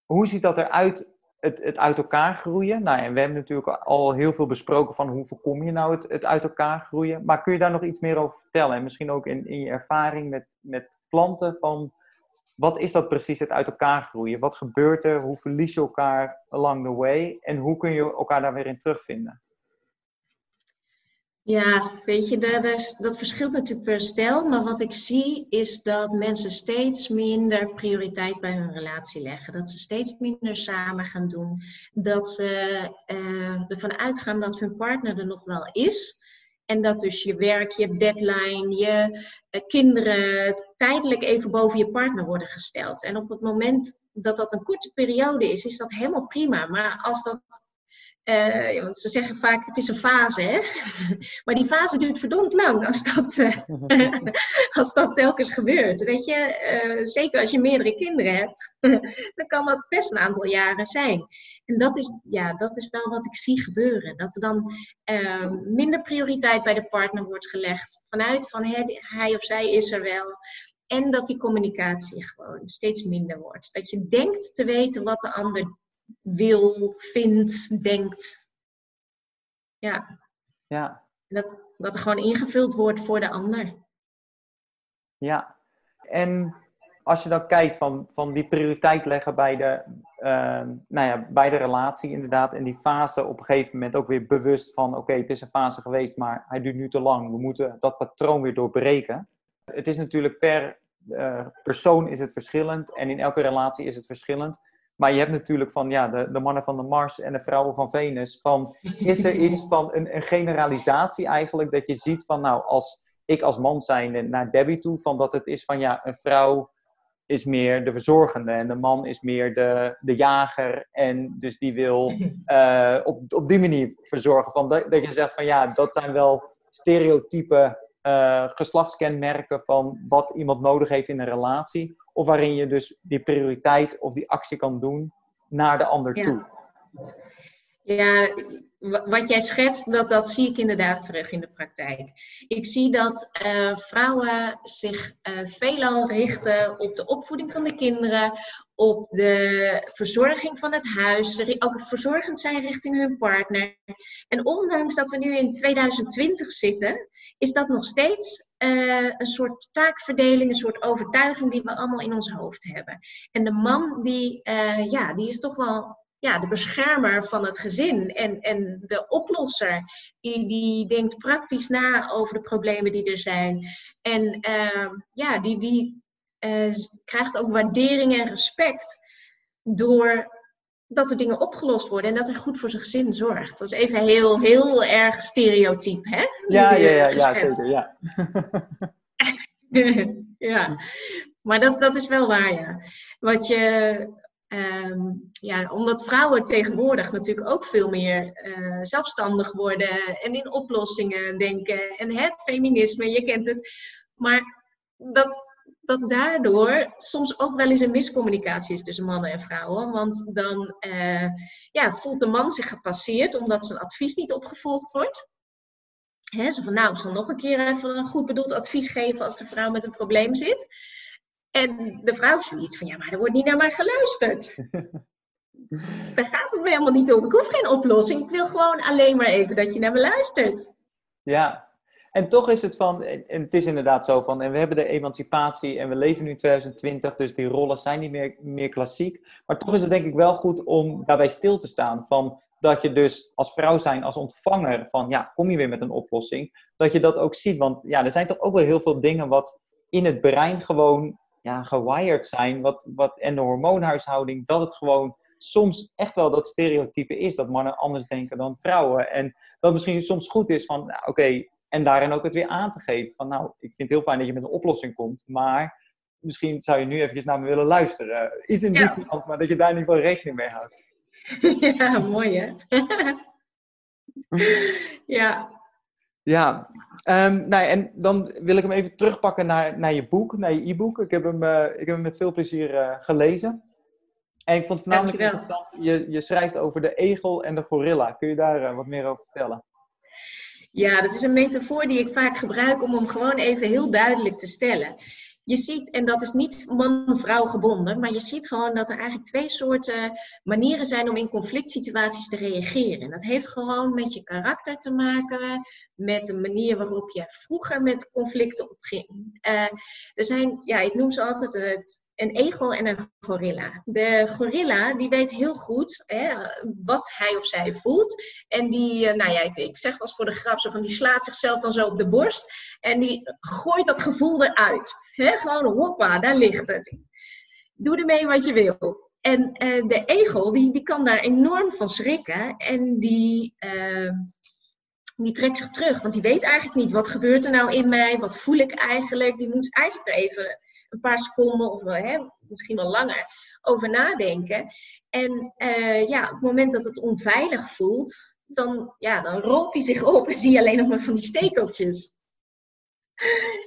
Hoe ziet dat eruit, het, het uit elkaar groeien? Nou ja, we hebben natuurlijk al heel veel besproken van hoe voorkom je nou het, het uit elkaar groeien. Maar kun je daar nog iets meer over vertellen? En misschien ook in, in je ervaring met, met klanten van wat is dat precies, het uit elkaar groeien? Wat gebeurt er? Hoe verlies je elkaar along the way? En hoe kun je elkaar daar weer in terugvinden? Ja, weet je, dat, dat verschilt natuurlijk per stijl. Maar wat ik zie is dat mensen steeds minder prioriteit bij hun relatie leggen. Dat ze steeds minder samen gaan doen. Dat ze uh, ervan uitgaan dat hun partner er nog wel is. En dat dus je werk, je deadline, je uh, kinderen tijdelijk even boven je partner worden gesteld. En op het moment dat dat een korte periode is, is dat helemaal prima. Maar als dat uh, want ze zeggen vaak, het is een fase, hè? maar die fase duurt verdomd lang als dat, uh, als dat telkens gebeurt. Weet je, uh, zeker als je meerdere kinderen hebt, dan kan dat best een aantal jaren zijn. En dat is, ja, dat is wel wat ik zie gebeuren. Dat er dan minder prioriteit bij de partner wordt gelegd. Vanuit van hij of zij is er wel. En dat die communicatie gewoon steeds minder wordt. Dat je denkt te weten wat de ander wil, vindt, denkt. Ja. Ja. Dat, dat er gewoon ingevuld wordt voor de ander. Ja. En als je dan kijkt van, van die prioriteit leggen bij de, uh, nou ja, bij de relatie inderdaad. En die fase op een gegeven moment ook weer bewust van... Oké, het is een fase geweest, maar hij duurt nu te lang. We moeten dat patroon weer doorbreken. Het is natuurlijk per uh, persoon is het verschillend. En in elke relatie is het verschillend. Maar je hebt natuurlijk van ja, de, de mannen van de Mars en de vrouwen van Venus. Van, is er iets van een, een generalisatie eigenlijk dat je ziet van nou, als ik als man zijnde naar Debbie toe, van dat het is van ja, een vrouw is meer de verzorgende en de man is meer de, de jager. En dus die wil uh, op, op die manier verzorgen. Van dat, dat je zegt van ja, dat zijn wel stereotype uh, geslachtskenmerken van wat iemand nodig heeft in een relatie. Of waarin je dus die prioriteit of die actie kan doen naar de ander toe. Ja, wat jij schetst, dat, dat zie ik inderdaad terug in de praktijk. Ik zie dat uh, vrouwen zich uh, veelal richten op de opvoeding van de kinderen, op de verzorging van het huis, ook verzorgend zijn richting hun partner. En ondanks dat we nu in 2020 zitten, is dat nog steeds uh, een soort taakverdeling, een soort overtuiging die we allemaal in ons hoofd hebben. En de man, die, ja, die is toch wel ja, de beschermer van het gezin en, en de oplosser. Die, die denkt praktisch na over de problemen die er zijn. En uh, ja, die, die uh, krijgt ook waardering en respect door dat er dingen opgelost worden en dat hij goed voor zijn gezin zorgt. Dat is even heel, heel erg stereotyp, hè? Ja, ja, ja, ja, zeker, ja. ja, maar dat, dat is wel waar, ja. Wat je, um, ja, omdat vrouwen tegenwoordig natuurlijk ook veel meer uh, zelfstandig worden en in oplossingen denken en het feminisme, je kent het. Maar dat, dat daardoor soms ook wel eens een miscommunicatie is tussen mannen en vrouwen. Want dan uh, ja, voelt de man zich gepasseerd omdat zijn advies niet opgevolgd wordt. He, zo van, nou, ik zal nog een keer even een goed bedoeld advies geven als de vrouw met een probleem zit. En de vrouw zoiets van, ja, maar er wordt niet naar mij geluisterd. Daar gaat het me helemaal niet om. Ik hoef geen oplossing. Ik wil gewoon alleen maar even dat je naar me luistert. Ja, en toch is het van, en het is inderdaad zo van, en we hebben de emancipatie en we leven nu in 2020, dus die rollen zijn niet meer, meer klassiek. Maar toch is het denk ik wel goed om daarbij stil te staan van dat je dus als vrouw zijn, als ontvanger van, ja, kom je weer met een oplossing, dat je dat ook ziet. Want ja, er zijn toch ook wel heel veel dingen wat in het brein gewoon ja, gewired zijn, wat, wat, en de hormoonhuishouding, dat het gewoon soms echt wel dat stereotype is, dat mannen anders denken dan vrouwen. En dat misschien soms goed is van, nou, oké, en daarin ook het weer aan te geven van, nou, ik vind het heel fijn dat je met een oplossing komt, maar misschien zou je nu eventjes naar me willen luisteren. Iets in ja. die kant, maar dat je daar in ieder geval rekening mee houdt. Ja, mooi hè? ja. Ja, um, nou, en dan wil ik hem even terugpakken naar, naar je boek, naar je e-book. Ik, heb hem, uh, ik heb hem met veel plezier uh, gelezen. En ik vond het voornamelijk interessant, je, je schrijft over de egel en de gorilla. Kun je daar uh, wat meer over vertellen? Ja, dat is een metafoor die ik vaak gebruik om hem gewoon even heel duidelijk te stellen. Je ziet, en dat is niet man-vrouw gebonden, maar je ziet gewoon dat er eigenlijk twee soorten manieren zijn om in conflict situaties te reageren. En dat heeft gewoon met je karakter te maken, met de manier waarop je vroeger met conflicten opging. Uh, er zijn, ja, ik noem ze altijd het een egel en een gorilla. De gorilla die weet heel goed hè, wat hij of zij voelt. En die, eh, nou ja, ik, ik zeg eens voor de grap, zo van, die slaat zichzelf dan zo op de borst. En die gooit dat gevoel eruit. Hè? Gewoon hoppa, daar ligt het. Doe ermee wat je wil. En uh, de egel, die, die kan daar enorm van schrikken. En die, uh, die trekt zich terug. Want die weet eigenlijk niet, wat gebeurt er nou in mij? Wat voel ik eigenlijk? Die moet eigenlijk er even een paar seconden of hè, misschien wel langer over nadenken. En uh, ja, op het moment dat het onveilig voelt, dan, ja, dan rolt hij zich op en zie je alleen nog maar van die stekeltjes.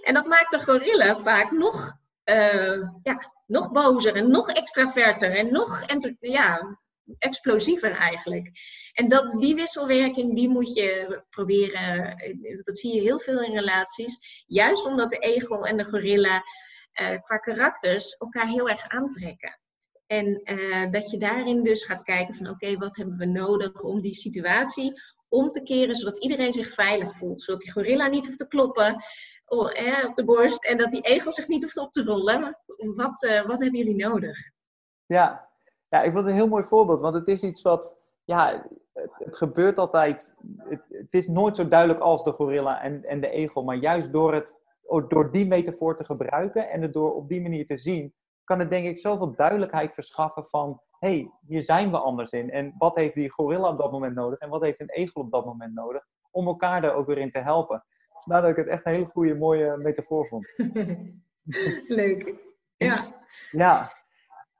En dat maakt de gorilla vaak nog, uh, ja, nog bozer en nog extraverter en nog ja, explosiever eigenlijk. En dat, die wisselwerking, die moet je proberen, dat zie je heel veel in relaties. Juist omdat de egel en de gorilla uh, qua karakters elkaar heel erg aantrekken. En uh, dat je daarin dus gaat kijken van oké, wat hebben we nodig om die situatie om te keren, zodat iedereen zich veilig voelt. Zodat die gorilla niet hoeft te kloppen oh, eh, op de borst en dat die egel zich niet hoeft op te rollen. Wat, wat hebben jullie nodig? Ja. ja, ik vond het een heel mooi voorbeeld, want het is iets wat, ja, het, het gebeurt altijd, het, het, is nooit zo duidelijk als de gorilla en, en de egel, maar juist door het door die metafoor te gebruiken en het door op die manier te zien, kan het denk ik zoveel duidelijkheid verschaffen van, hé, hey, hier zijn we anders in. En wat heeft die gorilla op dat moment nodig en wat heeft een egel op dat moment nodig, om elkaar daar ook weer in te helpen. Vandaar dat ik het echt een hele goede, mooie metafoor vond. Leuk. Ja. Ja.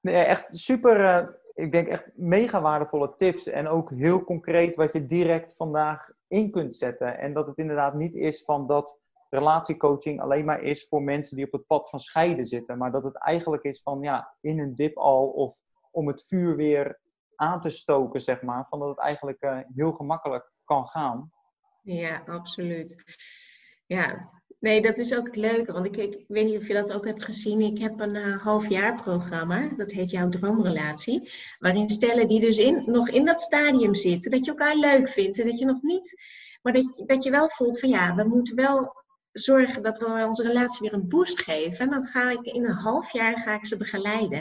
Nee, echt super, uh, ik denk echt mega waardevolle tips. En ook heel concreet wat je direct vandaag in kunt zetten. En dat het inderdaad niet is van dat relatiecoaching alleen maar is voor mensen die op het pad van scheiden zitten. Maar dat het eigenlijk is van ja, in een dip al of om het vuur weer aan te stoken, zeg maar. Van dat het eigenlijk uh, heel gemakkelijk kan gaan. Ja, absoluut. Ja, nee, dat is ook het leuke. Want ik, ik, weet niet of je dat ook hebt gezien. Ik heb een uh, halfjaarprogramma, dat heet Jouw Droomrelatie. Waarin stellen die dus in, nog in dat stadium zitten, dat je elkaar leuk vindt en dat je nog niet... Maar dat, dat je wel voelt van ja, we moeten wel zorgen dat we onze relatie weer een boost geven. En dan ga ik in een half jaar ga ik ze begeleiden.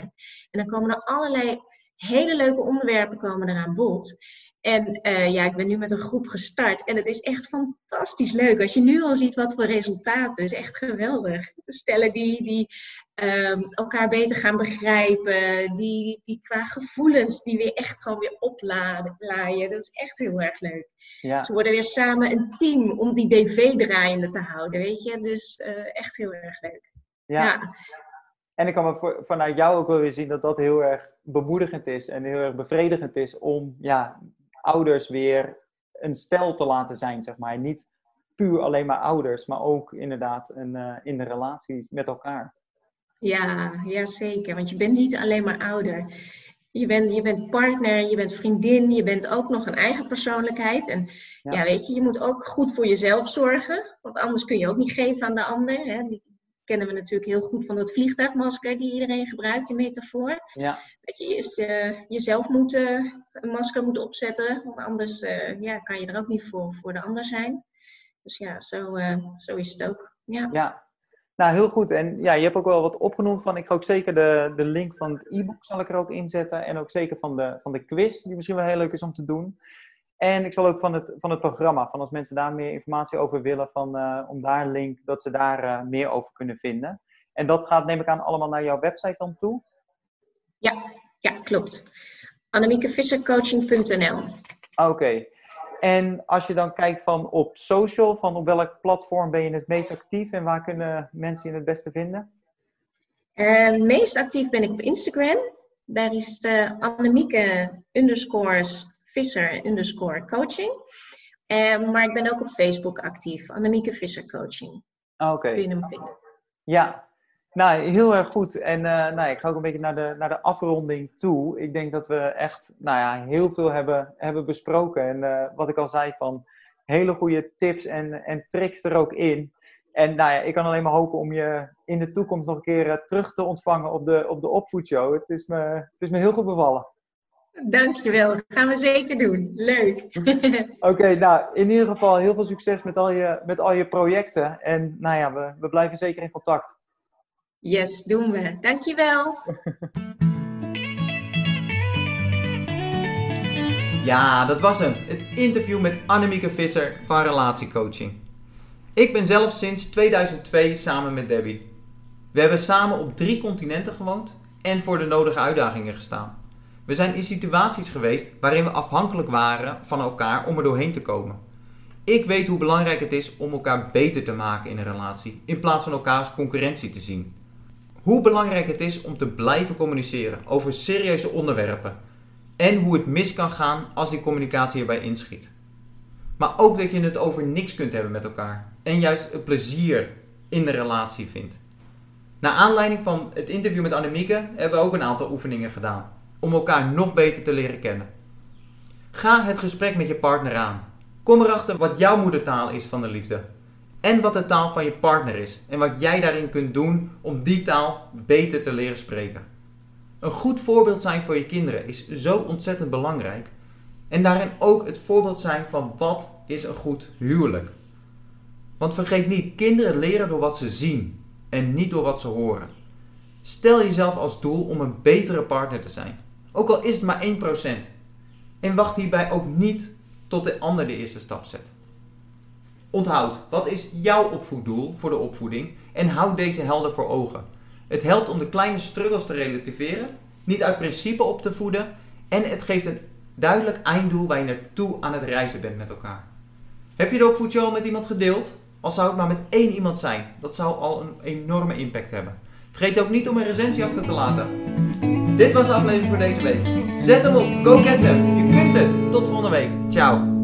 En dan komen er allerlei hele leuke onderwerpen komen er aan bod. En eh, ja, ik ben nu met een groep gestart en het is echt fantastisch leuk. Als je nu al ziet wat voor resultaten, is echt geweldig. De stellen die, die um, elkaar beter gaan begrijpen, die, die qua gevoelens die weer echt gewoon weer oplaaien. Dat is echt heel erg leuk. Ja. Ze worden weer samen een team om die BV draaiende te houden, weet je. Dus uh, echt heel erg leuk. Ja. ja. En ik kan me voor, vanuit jou ook wel weer zien dat dat heel erg bemoedigend is en heel erg bevredigend is om ja, ouders weer een stel te laten zijn, zeg maar. Niet puur alleen maar ouders, maar ook inderdaad een, uh, in de relaties met elkaar. Ja, ja, zeker. Want je bent niet alleen maar ouder. Je bent, je bent partner, je bent vriendin, je bent ook nog een eigen persoonlijkheid. En ja. ja. weet je, je moet ook goed voor jezelf zorgen. Want anders kun je ook niet geven aan de ander. Hè? Die kennen we natuurlijk heel goed van dat vliegtuigmasker die iedereen gebruikt, die metafoor. Ja. Dat je eerst uh, jezelf moet, uh, een masker moet opzetten. Want anders uh, ja, kan je er ook niet voor, voor de ander zijn. Dus ja, zo, zo is het ook. Ja. ja, nou, heel goed. En ja, je hebt ook wel wat opgenoemd van. Ik ga ook zeker de, de link van het e-book zal ik er ook inzetten. En ook zeker van de, van de quiz, die misschien wel heel leuk is om te doen. En ik zal ook van het, van het programma, van als mensen daar meer informatie over willen, van, uh, om daar een link, dat ze daar uh, meer over kunnen vinden. En dat gaat, neem ik aan, allemaal naar jouw website dan toe? Ja, ja klopt. AnnemiekeVissercoaching.nl Oké. En als je dan kijkt van op social, van op welk platform ben je het meest actief en waar kunnen mensen je het beste vinden? Uh, meest actief ben ik op Instagram. Daar is de Annemieke underscores visser underscore coaching. Uh, maar ik ben ook op Facebook actief. Annemieke Visser Coaching. Ah, oké. Kun je hem vinden. Ja, nou, heel erg goed. En uh, nou, ik ga ook een beetje naar de, naar de afronding toe. Ik denk dat we echt nou ja, heel veel hebben, hebben besproken. En uh, wat ik al zei, van hele goede tips en, en tricks er ook in. En nou ja, ik kan alleen maar hopen om je in de toekomst nog een keer uh, terug te ontvangen op de, op de opvoedshow. Het is, me, het is me heel goed bevallen. Dankjewel, dat gaan we zeker doen. Leuk. Oké, nou in ieder geval heel veel succes met al je, met al je projecten. En nou ja, we, we blijven zeker in contact. Yes, doen we. Dankjewel. ja, dat was hem. Het interview met Annemieke Visser van Relatiecoaching. Ik ben zelf sinds 2002 samen met Debbie. We hebben samen op drie continenten gewoond en voor de nodige uitdagingen gestaan. We zijn in situaties geweest waarin we afhankelijk waren van elkaar om er doorheen te komen. Ik weet hoe belangrijk het is om elkaar beter te maken in een relatie, in plaats van elkaars concurrentie te zien. Hoe belangrijk het is om te blijven communiceren over serieuze onderwerpen en hoe het mis kan gaan als die communicatie hierbij inschiet. Maar ook dat je het over niks kunt hebben met elkaar en juist het plezier in de relatie vindt. Naar aanleiding van het interview met Annemieke hebben we ook een aantal oefeningen gedaan om elkaar nog beter te leren kennen. Ga het gesprek met je partner aan. Kom erachter wat jouw moedertaal is van de liefde. En wat de taal van je partner is. En wat jij daarin kunt doen om die taal beter te leren spreken. Een goed voorbeeld zijn voor je kinderen is zo ontzettend belangrijk. En daarin ook het voorbeeld zijn van wat is een goed huwelijk. Want vergeet niet, kinderen leren door wat ze zien en niet door wat ze horen. Stel jezelf als doel om een betere partner te zijn. Ook al is het maar 1%. En wacht hierbij ook niet tot de ander de eerste stap zet. Onthoud, wat is jouw opvoeddoel voor de opvoeding en houd deze helder voor ogen. Het helpt om de kleine struggles te relativeren, niet uit principe op te voeden en het geeft een duidelijk einddoel waar je naartoe aan het reizen bent met elkaar. Heb je de opvoedshow met iemand gedeeld? Al zou het maar met één iemand zijn, dat zou al een enorme impact hebben. Vergeet ook niet om een recensie achter te laten. Dit was de aflevering voor deze week. Zet hem op, go get them. Je kunt het. Tot volgende week. Ciao.